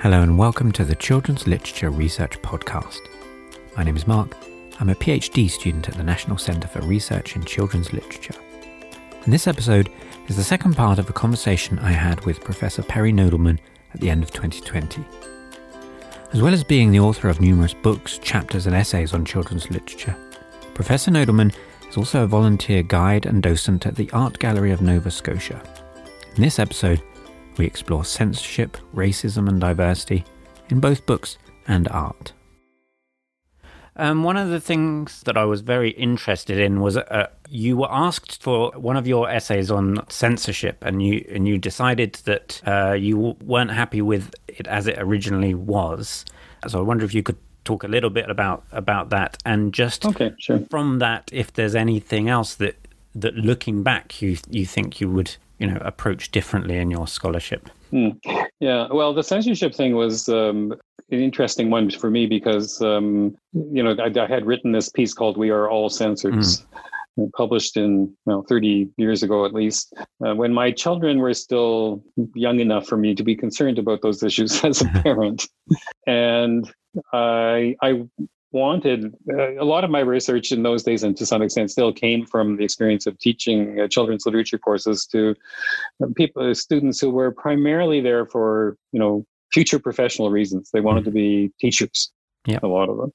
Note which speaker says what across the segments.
Speaker 1: Hello and welcome to the Children's Literature Research Podcast. My name is Mark. I'm a PhD student at the National Centre for Research in Children's Literature. And this episode is the second part of a conversation I had with Professor Perry Nodelman at the end of 2020. As well as being the author of numerous books, chapters, and essays on children's literature, Professor Nodelman is also a volunteer guide and docent at the Art Gallery of Nova Scotia. In this episode, we explore censorship, racism, and diversity in both books and art. Um, one of the things that I was very interested in was uh, you were asked for one of your essays on censorship, and you and you decided that uh, you weren't happy with it as it originally was. So I wonder if you could talk a little bit about about that, and just
Speaker 2: okay, sure.
Speaker 1: from that, if there's anything else that that looking back you you think you would you know approach differently in your scholarship.
Speaker 2: Hmm. Yeah, well, the censorship thing was um, an interesting one for me because um, you know I, I, had written this piece called "We Are All Censors." Mm. Published in well, 30 years ago at least, uh, when my children were still young enough for me to be concerned about those issues as a parent. and I, I wanted uh, a lot of my research in those days and to some extent still came from the experience of teaching uh, children's literature courses to uh, people students who were primarily there for you know future professional reasons. They wanted to be teachers
Speaker 1: yeah.
Speaker 2: a lot of them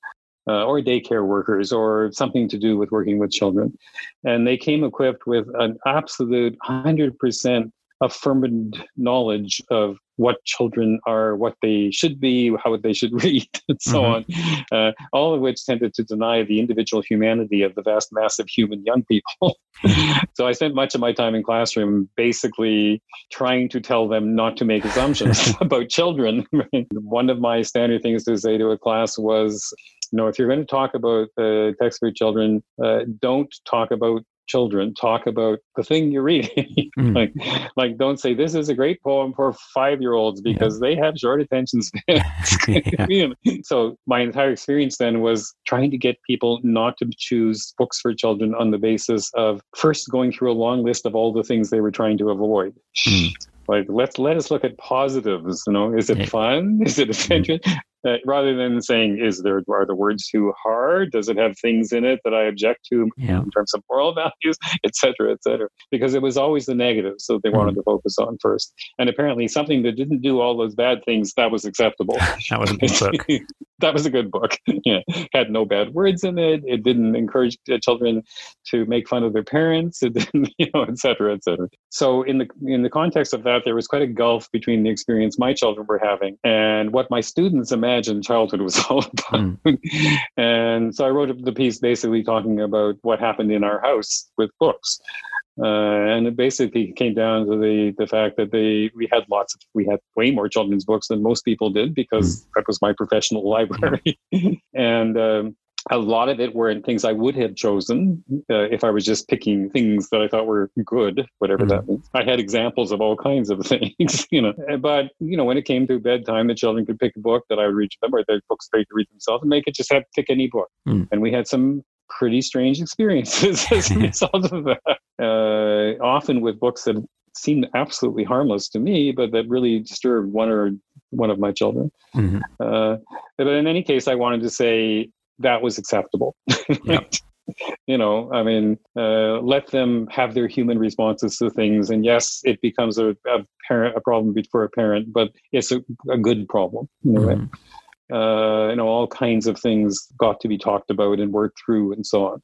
Speaker 2: uh, or daycare workers or something to do with working with children. And they came equipped with an absolute 100% affirmed knowledge of what children are, what they should be, how they should read, and so mm-hmm. on. Uh, all of which tended to deny the individual humanity of the vast mass of human young people. so I spent much of my time in classroom basically trying to tell them not to make assumptions about children. One of my standard things to say to a class was, you know, if you're going to talk about uh, text for children, uh, don't talk about children talk about the thing you're reading. Mm. like like don't say this is a great poem for five year olds because yeah. they have short attention spans so my entire experience then was trying to get people not to choose books for children on the basis of first going through a long list of all the things they were trying to avoid. Mm. Like let's let us look at positives you know? Is it fun? Is it adventure uh, rather than saying, "Is there are the words too hard? Does it have things in it that I object to
Speaker 1: yeah.
Speaker 2: in terms of moral values, etc., etc.?" Because it was always the negative, so they mm. wanted to focus on first. And apparently, something that didn't do all those bad things that was acceptable.
Speaker 1: that was a book.
Speaker 2: that was a good book. yeah, had no bad words in it. It didn't encourage children to make fun of their parents. It didn't, you know, etc., etc. So in the in the context of that, there was quite a gulf between the experience my children were having and what my students imagined childhood was all about. Mm. and so I wrote the piece basically talking about what happened in our house with books. Uh, and it basically came down to the the fact that they we had lots of we had way more children's books than most people did because mm. that was my professional library and um, a lot of it weren't things I would have chosen uh, if I was just picking things that I thought were good, whatever mm that means. I had examples of all kinds of things, you know. But you know, when it came to bedtime, the children could pick a book that I would read to them, or their books they could read themselves, and they could just have pick any book. Mm. And we had some pretty strange experiences as a result of that. Uh, often with books that seemed absolutely harmless to me, but that really disturbed one or one of my children. Mm-hmm. Uh, but in any case, I wanted to say that was acceptable.
Speaker 1: Yep.
Speaker 2: you know, I mean, uh, let them have their human responses to things. And yes, it becomes a, a parent a problem for a parent, but it's a, a good problem. You know, mm-hmm. Uh, you know, all kinds of things got to be talked about and worked through, and so on.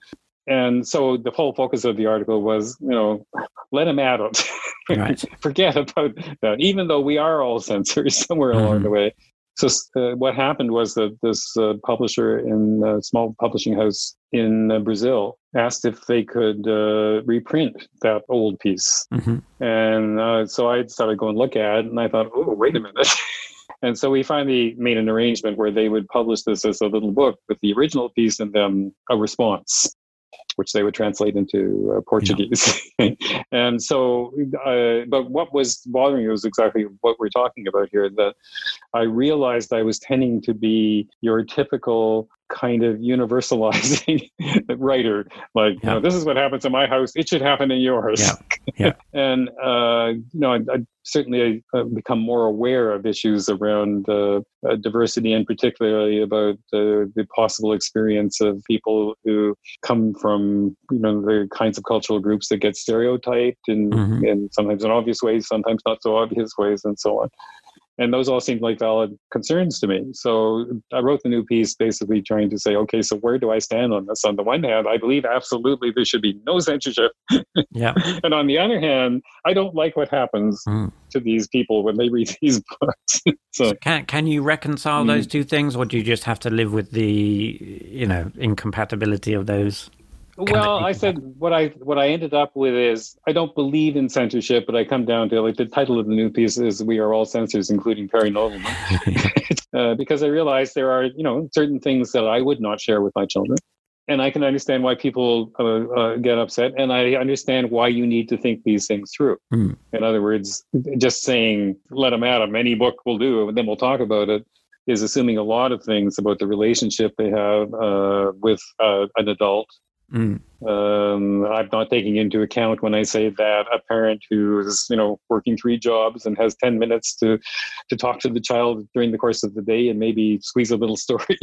Speaker 2: And so the whole focus of the article was, you know, let them at it.
Speaker 1: Right.
Speaker 2: Forget about that. Even though we are all censors somewhere mm-hmm. along the way, so uh, what happened was that this uh, publisher in a small publishing house in uh, Brazil asked if they could uh, reprint that old piece,
Speaker 1: mm-hmm.
Speaker 2: and uh, so I started going look at it, and I thought, oh, wait a minute. and so we finally made an arrangement where they would publish this as a little book with the original piece and then a response which they would translate into uh, Portuguese. Yeah. and so, uh, but what was bothering me was exactly what we're talking about here. That I realized I was tending to be your typical kind of universalizing writer. Like, yeah. you know, this is what happens in my house; it should happen in yours.
Speaker 1: Yeah. Yeah.
Speaker 2: and uh, you know, I, I certainly uh, become more aware of issues around uh, uh, diversity, and particularly about the possible experience of people who come from you know the kinds of cultural groups that get stereotyped in, mm-hmm. sometimes in obvious ways, sometimes not so obvious ways, and so on and those all seemed like valid concerns to me. So I wrote the new piece basically trying to say, okay, so where do I stand on this? On the one hand, I believe absolutely there should be no censorship.
Speaker 1: Yeah.
Speaker 2: and on the other hand, I don't like what happens mm. to these people when they read these books.
Speaker 1: so, so, can can you reconcile mm. those two things, or do you just have to live with the you know incompatibility of those?
Speaker 2: Well i said what i what i ended up with is i don't believe in censorship but i come down to like the title of the new piece is we are all censors including perry Nodelman uh, because i realize there are you know certain things that i would not share with my children. And i can understand why people uh, uh, get upset and i understand why you need to think these things through. Mm. in other words just saying let them at them any book will do and then we'll talk about it is assuming a lot of things about the relationship they have uh, with uh, an adult Mm. Um, I'm not taking into account when I say that a parent who is, you know, working three jobs and has 10 minutes to to talk to the child during the course of the day and maybe squeeze a little story,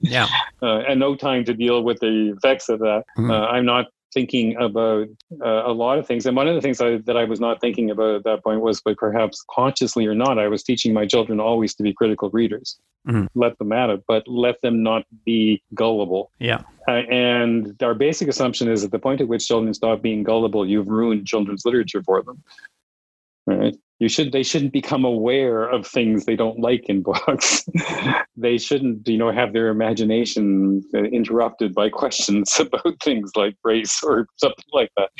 Speaker 1: yeah,
Speaker 2: uh, and no time to deal with the effects of that. Mm. Uh, I'm not thinking about uh, a lot of things. And one of the things I, that I was not thinking about at that point was, but perhaps consciously or not, I was teaching my children always to be critical readers. Mm-hmm. Let them at it, but let them not be gullible.
Speaker 1: Yeah.
Speaker 2: Uh, and our basic assumption is at the point at which children stop being gullible, you've ruined children's literature for them. Right? You should they shouldn't become aware of things they don't like in books. They shouldn't you know have their imagination interrupted by questions about things like race or something like that.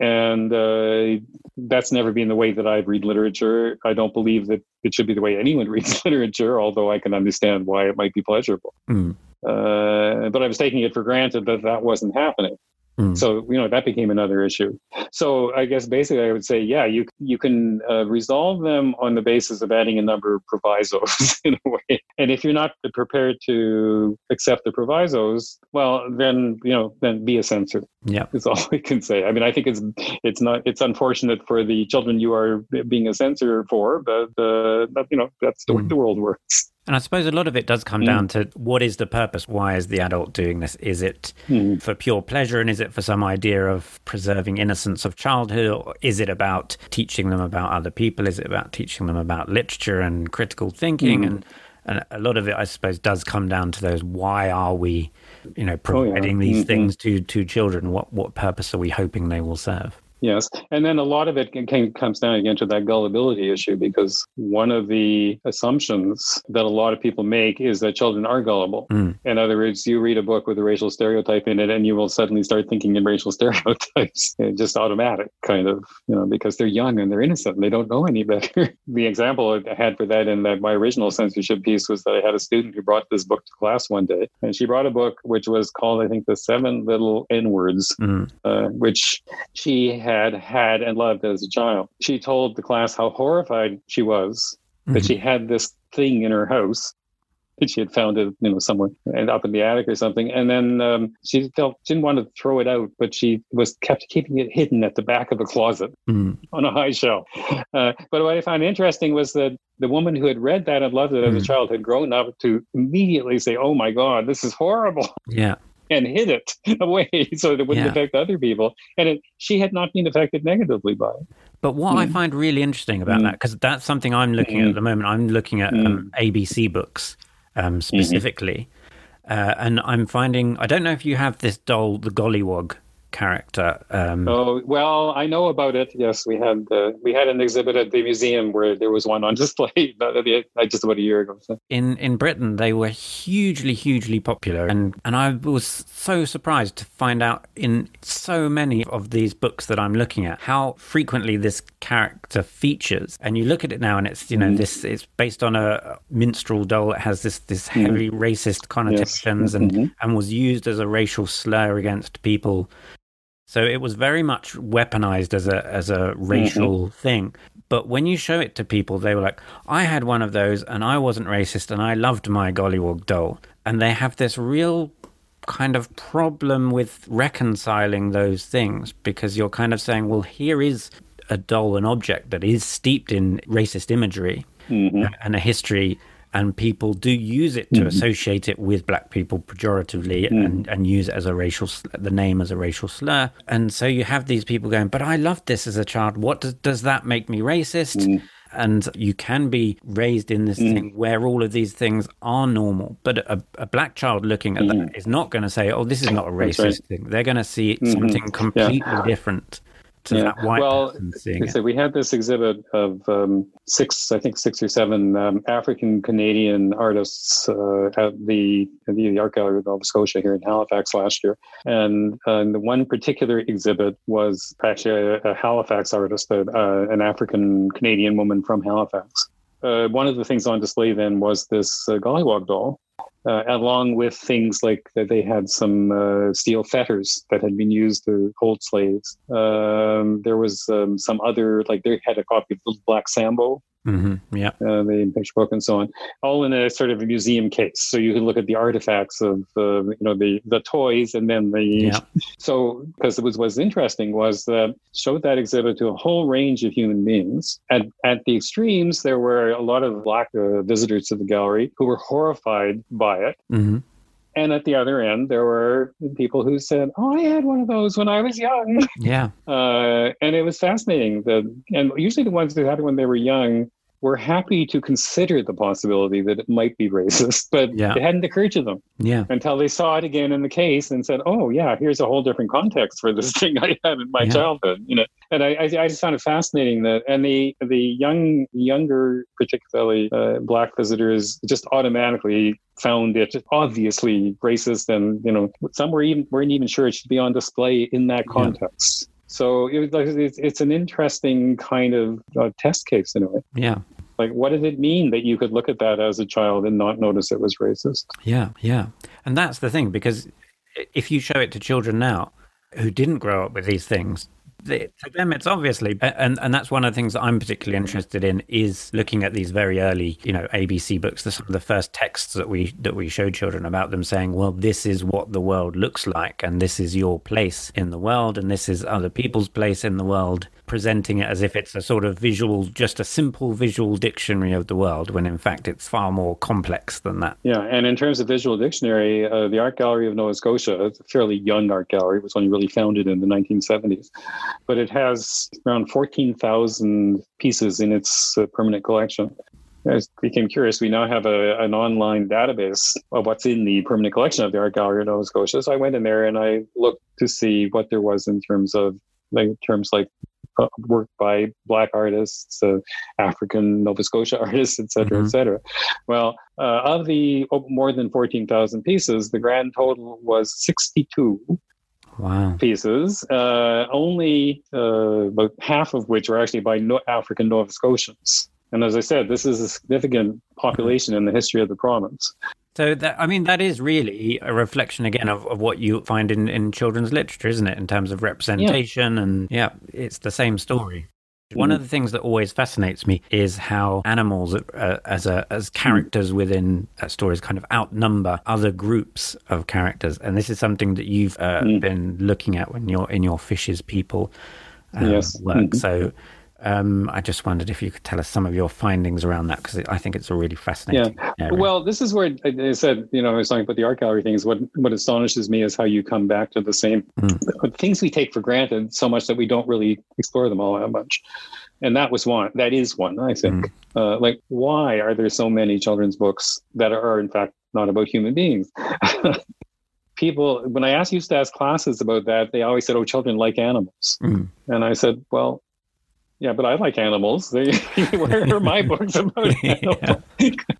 Speaker 2: And uh, that's never been the way that i've read literature. I don't believe that it should be the way anyone reads literature although i can understand why it might be pleasurable. Mm. uh, but i was taking it for granted that that wasn't happening Mm. So you know that became another issue. So I guess basically I would say, yeah, you you can uh, resolve them on the basis of adding a number of provisos in a way. And if you're not prepared to accept the provisos, well, then you know then be a censor.
Speaker 1: Yeah,
Speaker 2: is all we can say. I mean, I think it's it's not it's unfortunate for the children you are being a censor for, but uh, you know that's the mm. way the world works.
Speaker 1: And I suppose a lot of it does come mm. down to what is the purpose? Why is the adult doing this? Is it mm. for pure pleasure and is it for some idea of preserving innocence of childhood? Or is it about teaching them about other people? Is it about teaching them about literature and critical thinking? Mm. And, and a lot of it, I suppose, does come down to those why are we, you know, providing oh, yeah. these mm-hmm. things to, to children? What, what purpose are we hoping they will serve?
Speaker 2: Yes. And then a lot of it can, can, comes down again to that gullibility issue because one of the assumptions that a lot of people make is that children are gullible. Mm. In other words, you read a book with a racial stereotype in it and you will suddenly start thinking in racial stereotypes. just automatic, kind of, you know, because they're young and they're innocent and they don't know any better. the example I had for that in that my original censorship piece was that I had a student who brought this book to class one day and she brought a book which was called, I think, The Seven Little N Words, mm. uh, which she had had had and loved as a child. She told the class how horrified she was mm-hmm. that she had this thing in her house that she had found it, you know, somewhere and up in the attic or something. And then um, she felt she didn't want to throw it out, but she was kept keeping it hidden at the back of a closet mm. on a high shelf. Uh, but what I found interesting was that the woman who had read that and loved it as mm. a child had grown up to immediately say, "Oh my God, this is horrible."
Speaker 1: Yeah
Speaker 2: and hid it away so that it wouldn't yeah. affect other people. And it, she had not been affected negatively by it.
Speaker 1: But what mm. I find really interesting about mm. that, because that's something I'm looking mm. at at the moment, I'm looking at um, mm. ABC books um, specifically. Mm-hmm. Uh, and I'm finding, I don't know if you have this doll, the Gollywog character. Um,
Speaker 2: oh well, I know about it. Yes, we had uh, we had an exhibit at the museum where there was one on display just about a year ago. So.
Speaker 1: In in Britain, they were hugely, hugely popular, and and I was so surprised to find out in so many of these books that I'm looking at how frequently this character features. And you look at it now, and it's you know mm. this it's based on a minstrel doll. It has this this mm-hmm. heavy mm. racist connotations yes. and mm-hmm. and was used as a racial slur against people. So it was very much weaponized as a as a racial mm-hmm. thing. But when you show it to people, they were like, "I had one of those, and I wasn't racist, and I loved my Gollywog doll." And they have this real kind of problem with reconciling those things because you're kind of saying, "Well, here is a doll, an object that is steeped in racist imagery mm-hmm. and a history and people do use it to mm-hmm. associate it with black people pejoratively mm. and, and use it as a racial the name as a racial slur and so you have these people going but i loved this as a child what does, does that make me racist mm. and you can be raised in this mm. thing where all of these things are normal but a, a black child looking at that mm. is not going to say oh this is not a racist right. thing they're going to see mm-hmm. something completely yeah. different to yeah. that white well, person seeing
Speaker 2: so we had this exhibit of um, six, I think six or seven um, African Canadian artists uh, at the, the Art Gallery of Nova Scotia here in Halifax last year, and, uh, the one particular exhibit was actually a, a Halifax artist, uh, an African Canadian woman from Halifax. Uh, one of the things on display then was this uh, Gollywog doll, uh, along with things like that they had some uh, steel fetters that had been used to hold slaves. Um, there was um, some other, like they had a copy of the Black Sambo
Speaker 1: Mm-hmm. Yeah.
Speaker 2: Uh, the picture book and so on, all in a sort of a museum case. So you can look at the artifacts of, uh, you know, the the toys and then the. Yeah. So because it was was interesting was that showed that exhibit to a whole range of human beings. At at the extremes, there were a lot of black uh, visitors to the gallery who were horrified by it. Mm-hmm. And at the other end, there were people who said, "Oh, I had one of those when I was young."
Speaker 1: Yeah,
Speaker 2: uh, and it was fascinating. That and usually the ones who had it when they were young were happy to consider the possibility that it might be racist, but yeah. it hadn't occurred to them.
Speaker 1: Yeah.
Speaker 2: Until they saw it again in the case and said, "Oh, yeah, here's a whole different context for this thing I had in my yeah. childhood." You know, and I, I, I, just found it fascinating that, and the the young younger, particularly uh, black visitors, just automatically found it obviously racist, and you know, some were even weren't even sure it should be on display in that context. Yeah. So it was, it's, it's an interesting kind of uh, test case in a way.
Speaker 1: Yeah.
Speaker 2: Like, what does it mean that you could look at that as a child and not notice it was racist?
Speaker 1: Yeah, yeah. And that's the thing, because if you show it to children now who didn't grow up with these things, to them it's obviously and and that's one of the things that I'm particularly interested in is looking at these very early you know ABC books the, the first texts that we that we show children about them saying well this is what the world looks like and this is your place in the world and this is other people's place in the world presenting it as if it's a sort of visual, just a simple visual dictionary of the world, when in fact it's far more complex than that.
Speaker 2: Yeah, and in terms of visual dictionary, uh, the Art Gallery of Nova Scotia, it's a fairly young art gallery, it was only really founded in the 1970s, but it has around 14,000 pieces in its uh, permanent collection. I became curious. We now have a, an online database of what's in the permanent collection of the Art Gallery of Nova Scotia. So I went in there and I looked to see what there was in terms of like terms like work by black artists, uh, African Nova Scotia artists, et cetera, mm-hmm. et cetera. Well, uh, of the oh, more than 14,000 pieces, the grand total was 62
Speaker 1: wow.
Speaker 2: pieces, uh, only uh, about half of which were actually by no- African Nova Scotians. And as I said, this is a significant population in the history of the province.
Speaker 1: So that I mean that is really a reflection again of, of what you find in, in children's literature, isn't it? In terms of representation yeah. and yeah, it's the same story. One of the things that always fascinates me is how animals, uh, as a, as characters within stories, kind of outnumber other groups of characters, and this is something that you've uh, mm. been looking at when you're in your fishes people uh,
Speaker 2: yes.
Speaker 1: work. Mm-hmm. So um, I just wondered if you could tell us some of your findings around that because I think it's a really fascinating.
Speaker 2: Yeah. Area. Well, this is where I said, you know, I was talking about the art gallery things. What what astonishes me is how you come back to the same mm. things we take for granted so much that we don't really explore them all that much. And that was one. That is one. I think. Mm. Uh, like, why are there so many children's books that are, in fact, not about human beings? people, when I asked used to ask classes about that, they always said, "Oh, children like animals,"
Speaker 1: Mm.
Speaker 2: and I said, "Well, yeah, but I like animals. They, where are my books about animals?"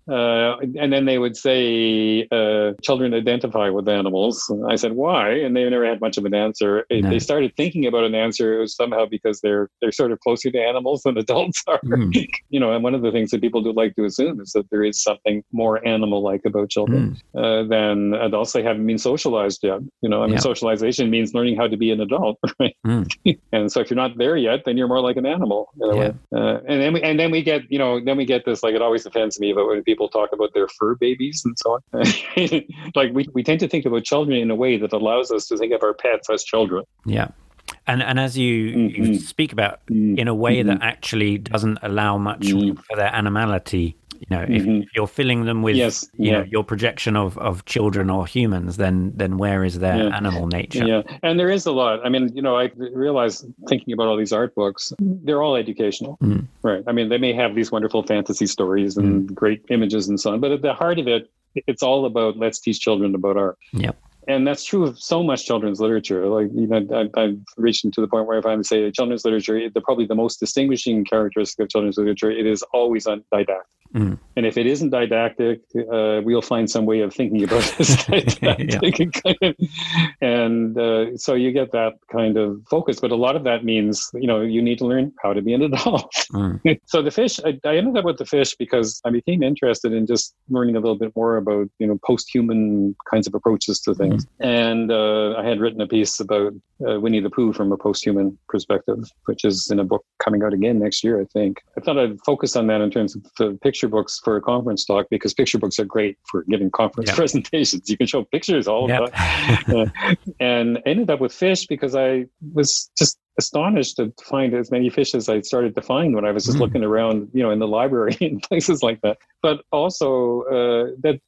Speaker 2: Uh, and then they would say, uh, "Children identify with animals." And I said, "Why?" And they never had much of an answer.
Speaker 1: No.
Speaker 2: They started thinking about an answer. It was somehow because they're they're sort of closer to animals than adults are.
Speaker 1: Mm.
Speaker 2: you know, and one of the things that people do like to assume is that there is something more animal-like about children
Speaker 1: Mm.
Speaker 2: uh, than adults. They haven't been socialized yet. You know, I mean,
Speaker 1: Yeah.
Speaker 2: socialization means learning how to be an adult, right?
Speaker 1: Mm.
Speaker 2: and so if you're not there yet, then you're more like an animal. In a
Speaker 1: Yeah.
Speaker 2: way. Uh, and then we and then we get you know then we get this like it always offends me but when people talk about their fur babies and so on. like we, we tend to think about children in a way that allows us to think of our pets as children.
Speaker 1: Yeah. And and as you, you
Speaker 2: Mhm.
Speaker 1: speak about
Speaker 2: Mm.
Speaker 1: in a way that actually doesn't allow much
Speaker 2: Mhm.
Speaker 1: for their animality, you know, if,
Speaker 2: Mhm.
Speaker 1: if you're filling them with
Speaker 2: Yes,
Speaker 1: you
Speaker 2: yeah.
Speaker 1: know your projection of, of children or humans, then then where is their
Speaker 2: Yeah.
Speaker 1: animal nature?
Speaker 2: Yeah, and there is a lot. I mean, you know, I realize thinking about all these art books, they're all educational,
Speaker 1: Mm.
Speaker 2: right? I mean, they may have these wonderful fantasy stories and great images and so on, but at the heart of it, it's all about let's teach children about art.
Speaker 1: Yeah.
Speaker 2: And that's true of so much children's literature. Like, you know, I, I've reached to the point where if I'm say children's literature, the probably the most distinguishing characteristic of children's literature, it is always undidactic.
Speaker 1: Mm.
Speaker 2: And if it isn't didactic, uh, we'll find some way of thinking about this didactic. and uh, so you get that kind of focus. But a lot of that means, you know, you need to learn how to be an adult.
Speaker 1: Mm.
Speaker 2: so the fish, I, I ended up with the fish because I became interested in just learning a little bit more about, you know, post-human kinds of approaches to things. And uh, I had written a piece about uh, Winnie the Pooh from a post-human perspective, which is in a book coming out again next year, I think. I thought I'd focus on that in terms of the picture books for a conference talk because picture books are great for giving conference
Speaker 1: Yeah.
Speaker 2: presentations. You can show pictures all the time. and I ended up with fish because I was just astonished to find as many fish as I started to find when I was just
Speaker 1: Mm.
Speaker 2: looking around, you know, in the library and places like that. But also uh, that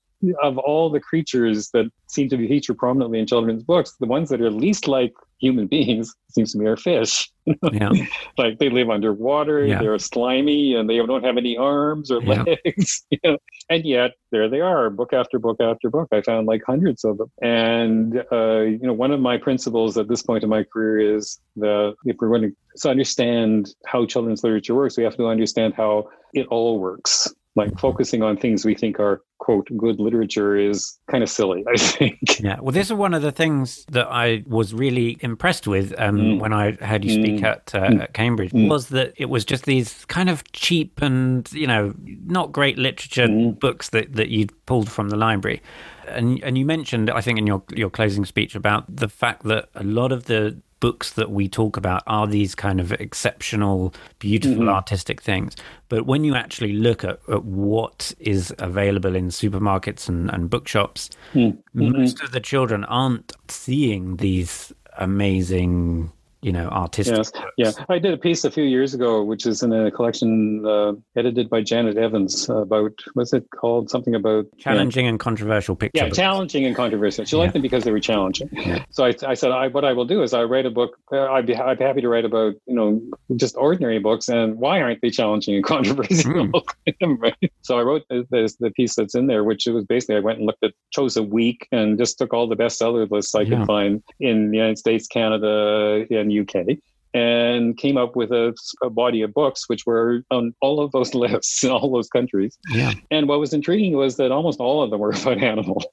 Speaker 2: of all the creatures that seem to be featured prominently in children's books, the ones that are least like human beings seems to me are fish.
Speaker 1: yeah.
Speaker 2: like they live underwater,
Speaker 1: Yeah.
Speaker 2: they're slimy, and they don't have any arms or
Speaker 1: Yeah.
Speaker 2: legs. You know? And yet there they are, book after book after book. I found like hundreds of them. And uh, you know, one of my principles at this point in my career is that if we're going to understand how children's literature works, we have to understand how it all works. Like focusing on things we think are quote good literature is kind of silly. I think.
Speaker 1: Yeah, well, this is one of the things that I was really impressed with um,
Speaker 2: Mm.
Speaker 1: when I heard you speak
Speaker 2: Mm.
Speaker 1: at, uh,
Speaker 2: Mm.
Speaker 1: at Cambridge
Speaker 2: Mm.
Speaker 1: was that it was just these kind of cheap and you know not great literature
Speaker 2: Mm.
Speaker 1: books that, that you'd pulled from the library, and and you mentioned I think in your your closing speech about the fact that a lot of the books that we talk about are these kind of exceptional, beautiful
Speaker 2: Mhm.
Speaker 1: artistic things. But when you actually look at, at what is available in supermarkets and, and bookshops,
Speaker 2: Mm. Mhm.
Speaker 1: most of the children aren't seeing these amazing, you know, artistic
Speaker 2: Yes. Yeah, I did a piece a few years ago, which is in a collection uh, edited by Janet Evans about what's it called? Something about
Speaker 1: Challenging and controversial pictures.
Speaker 2: Yeah,
Speaker 1: books.
Speaker 2: challenging and controversial. She
Speaker 1: Yeah.
Speaker 2: liked them because they were challenging.
Speaker 1: Yeah.
Speaker 2: So I, I said, I, what I will do is I write a book. Uh, I'd be I'd be happy to write about you know just ordinary books and why aren't they challenging and controversial? Right? So I wrote the, the, the piece that's in there, which was basically I went and looked at chose a week and just took all the bestseller lists I
Speaker 1: Yeah.
Speaker 2: could find in the United States, Canada, and UK. And came up with a, a body of books which were on all of those lists in all those countries.
Speaker 1: Yeah.
Speaker 2: And what was intriguing was that almost all of them were about animals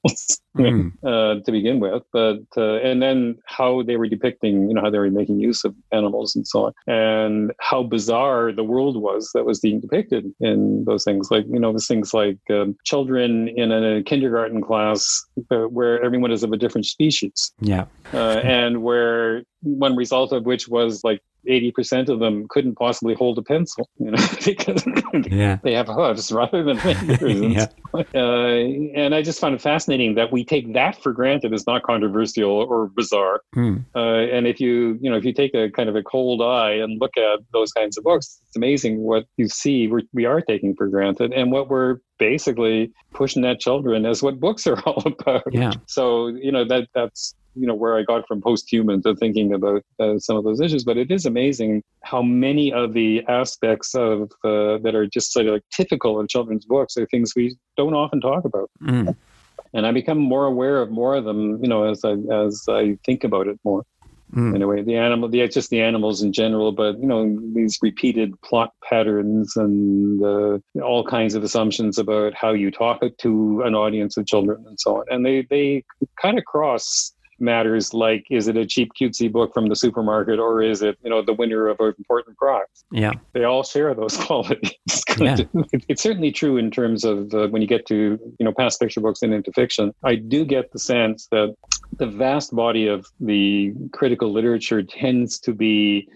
Speaker 1: Mm.
Speaker 2: uh, to begin with, but uh, and then how they were depicting, you know, how they were making use of animals and so on, and how bizarre the world was that was being depicted in those things. Like, you know, those things like um, children in a kindergarten class uh, where everyone is of a different species,
Speaker 1: Yeah.
Speaker 2: Uh, and where one result of which was like. 80% of them couldn't possibly hold a pencil, you know, because
Speaker 1: Yeah.
Speaker 2: they have hooves rather than fingers. and
Speaker 1: Yeah.
Speaker 2: uh, and I just find it fascinating that we take that for granted as not controversial or bizarre.
Speaker 1: Mm.
Speaker 2: Uh, and if you, you know, if you take a kind of a cold eye and look at those kinds of books, it's amazing what you see we're, we are taking for granted and what we're basically pushing at children as what books are all about.
Speaker 1: Yeah.
Speaker 2: So, you know, that that's, you know, where I got from post-human to thinking about uh, some of those issues. But it is amazing how many of the aspects of uh, that are just sort of like typical of children's books are things we don't often talk about.
Speaker 1: Mm.
Speaker 2: and I become more aware of more of them, you know, as I as I think about it more. Mm. In a way, the animal, the just the animals in general, but you know these repeated plot patterns and uh, all kinds of assumptions about how you talk to an audience of children and so on, and they they kind of cross matters like is it a cheap cutesy book from the supermarket or is it you know the winner of an important prize
Speaker 1: yeah
Speaker 2: they all share those qualities yeah. it's certainly true in terms of uh, when you get to you know past picture books and into fiction i do get the sense that the vast body of the critical literature tends to be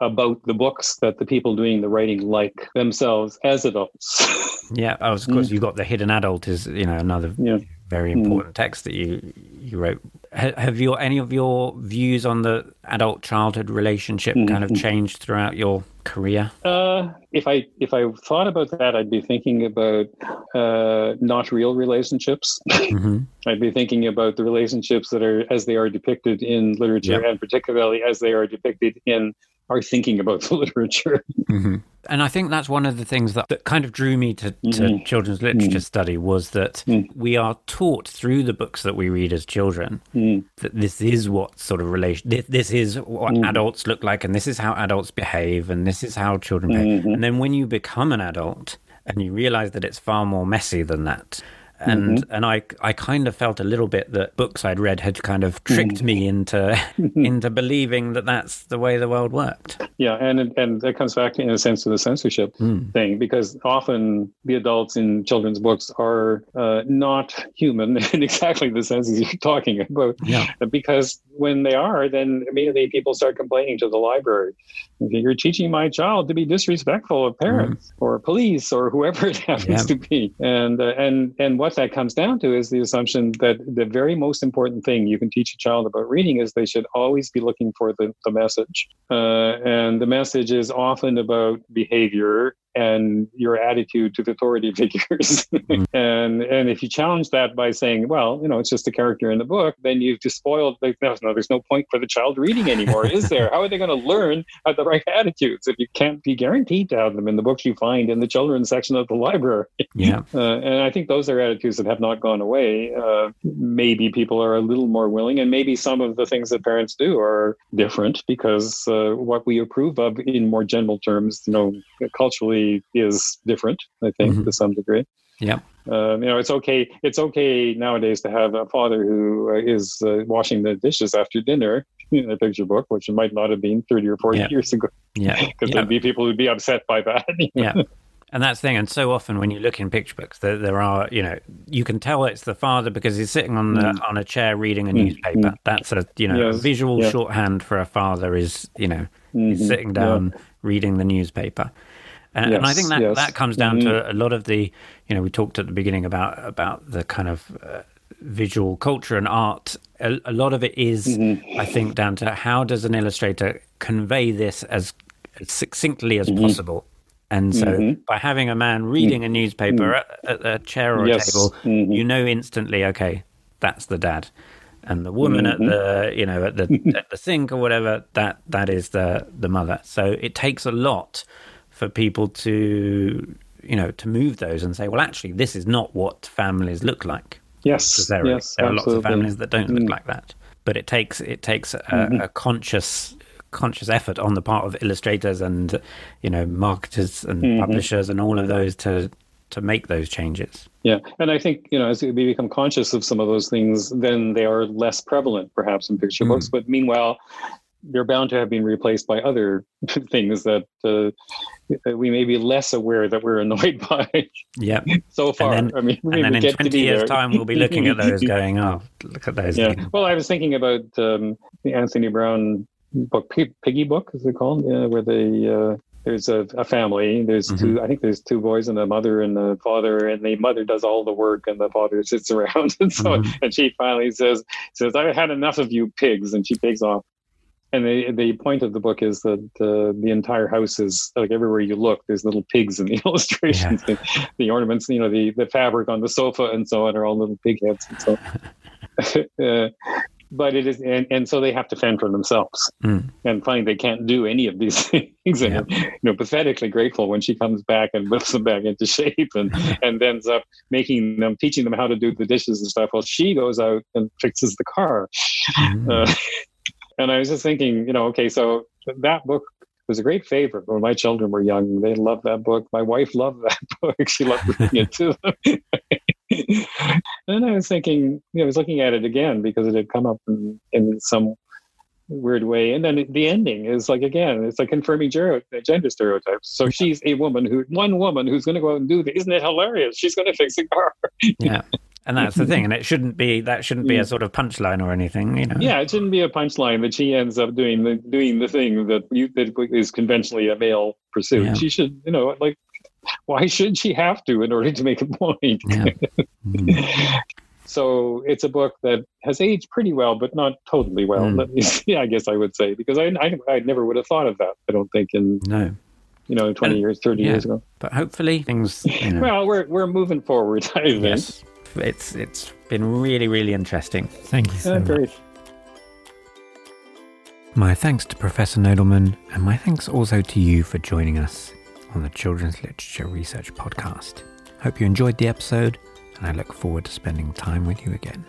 Speaker 2: about the books that the people doing the writing like themselves as adults
Speaker 1: yeah of course mm. you've got the hidden adult is you know another yeah very important mm. text that you you wrote. Have your any of your views on the adult childhood relationship mm-hmm. kind of changed throughout your career?
Speaker 2: Uh, if I if I thought about that, I'd be thinking about uh, not real relationships. Mm-hmm. I'd be thinking about the relationships that are as they are depicted in literature, yep. and particularly as they are depicted in are thinking about the literature.
Speaker 1: Mm-hmm. And I think that's one of the things that, that kind of drew me to, to mm-hmm. children's literature mm-hmm. study was that mm. we are taught through the books that we read as children mm. that this is what sort of relation, this, this is what mm. adults look like, and this is how adults behave, and this is how children behave. Mm-hmm. And then when you become an adult and you realize that it's far more messy than that, and mm-hmm. and I I kind of felt a little bit that books I'd read had kind of tricked mm-hmm. me into into believing that that's the way the world worked.
Speaker 2: Yeah, and and that comes back in a sense to the censorship mm. thing because often the adults in children's books are uh, not human in exactly the senses you're talking about. Yeah. Because when they are, then immediately people start complaining to the library. You're teaching my child to be disrespectful of parents mm. or police or whoever it happens yeah. to be, and uh, and and what what that comes down to is the assumption that the very most important thing you can teach a child about reading is they should always be looking for the, the message. Uh, and the message is often about behavior and your attitude to the authority figures. mm and and if you challenge that by saying, well, you know, it's just a character in the book, then you've just spoiled. Like, no, no, there's no point for the child reading anymore, is there? How are they going to learn the right attitudes if you can't be guaranteed to have them in the books you find in the children's section of the library?
Speaker 1: Yeah,
Speaker 2: uh, and I think those are attitudes that have not gone away. Uh, maybe people are a little more willing, and maybe some of the things that parents do are different because uh, what we approve of in more general terms, you know, culturally is different. I think mm-hmm. to some degree.
Speaker 1: Yeah.
Speaker 2: Um, you know, it's okay. It's okay nowadays to have a father who uh, is uh, washing the dishes after dinner in a picture book, which it might not have been 30 or 40 yeah. years ago.
Speaker 1: Yeah.
Speaker 2: Because yeah. there'd be people who'd be upset by that.
Speaker 1: yeah. And that's the thing. And so often when you look in picture books, there, there are, you know, you can tell it's the father because he's sitting on the, mm. on a chair reading a mm. newspaper. Mm. That's a, you know, yes. a visual yeah. shorthand for a father is, you know, mm-hmm. he's sitting down reading the newspaper. And, yes, and I think that, yes. that comes down mm-hmm. to a lot of the, you know, we talked at the beginning about about the kind of uh, visual culture and art. A, a lot of it is, mm-hmm. I think, down to how does an illustrator convey this as, succinctly as mm-hmm. possible. And so, mm-hmm. by having a man reading a mm-hmm. newspaper mm-hmm. at, at, a chair or yes. a table, you know instantly, okay, that's the dad and the woman mm-hmm. at the you know at the at the sink or whatever that that is the the mother so it takes a lot for people to you know to move those and say well actually this is not what families look like
Speaker 2: yes
Speaker 1: there,
Speaker 2: yes,
Speaker 1: there are lots of families that don't look mm. like that but it takes it takes a, mm-hmm. a, conscious conscious effort on the part of illustrators and you know marketers and mm-hmm. publishers and all of those to to make those changes
Speaker 2: yeah and i think you know as we become conscious of some of those things then they are less prevalent perhaps in picture mm. books but meanwhile they're bound to have been replaced by other things that uh, we may be less aware that we're annoyed by.
Speaker 1: Yeah.
Speaker 2: so far,
Speaker 1: then,
Speaker 2: I mean,
Speaker 1: and then in twenty years' there. time, we'll be looking at those, going, "Oh, look at those."
Speaker 2: Yeah. Well, I was thinking about um, the Anthony Browne book, Piggy book, is it called? Yeah, where they. Uh, there's a, a, family. There's mm-hmm. two. I think there's two boys and a mother and a father, and the mother does all the work, and the father sits around. And so, mm-hmm. and she finally says, "says I've had enough of you pigs," and she pigs off and the the point of the book is that uh, the entire house is like everywhere you look, there's little pigs in the illustrations, yeah. the, the, ornaments, you know, the the fabric on the sofa and so on are all little pig heads and so. uh, but it is, and, and so they have to fend for themselves
Speaker 1: Mm.
Speaker 2: and find they can't do any of these things. And you know, pathetically grateful when she comes back and whips them back into shape and and ends up making them, teaching them how to do the dishes and stuff. While she goes out and fixes the car.
Speaker 1: Mm.
Speaker 2: Uh, and I was just thinking, you know, okay, so that book was a great favorite when my children were young. They loved that book. My wife loved that book. She loved reading it to them. and I was thinking, you know, I was looking at it again because it had come up in, in some weird way. And then the ending is like, again, it's like confirming gender, gender stereotypes. So she's a woman who, one woman who's going to go out and do this. Isn't it hilarious? She's going to fix a car.
Speaker 1: yeah. And that's the thing, and it shouldn't be that shouldn't be a sort of punchline or anything, you know.
Speaker 2: Yeah, it shouldn't be a punchline that she ends up doing the doing the thing that you that is conventionally a male pursuit.
Speaker 1: Yeah.
Speaker 2: She should, you know, like why should she have to in order to make a point?
Speaker 1: Yeah. Mm.
Speaker 2: So it's a book that has aged pretty well, but not totally well.
Speaker 1: Mm.
Speaker 2: Let me see, I guess I would say because I, I I never would have thought of that. I don't think in
Speaker 1: No,
Speaker 2: you know twenty
Speaker 1: And-
Speaker 2: years, thirty
Speaker 1: yeah.
Speaker 2: years ago.
Speaker 1: but hopefully things. You know,
Speaker 2: Well, we're we're moving forward. I think.
Speaker 1: yes, it's it's been really really interesting. Thank you so much.
Speaker 2: great.
Speaker 1: My thanks to Professor Nodelman, and my thanks also to you for joining us on the Children's Literature Research Podcast. Hope you enjoyed the episode, and I look forward to spending time with you again.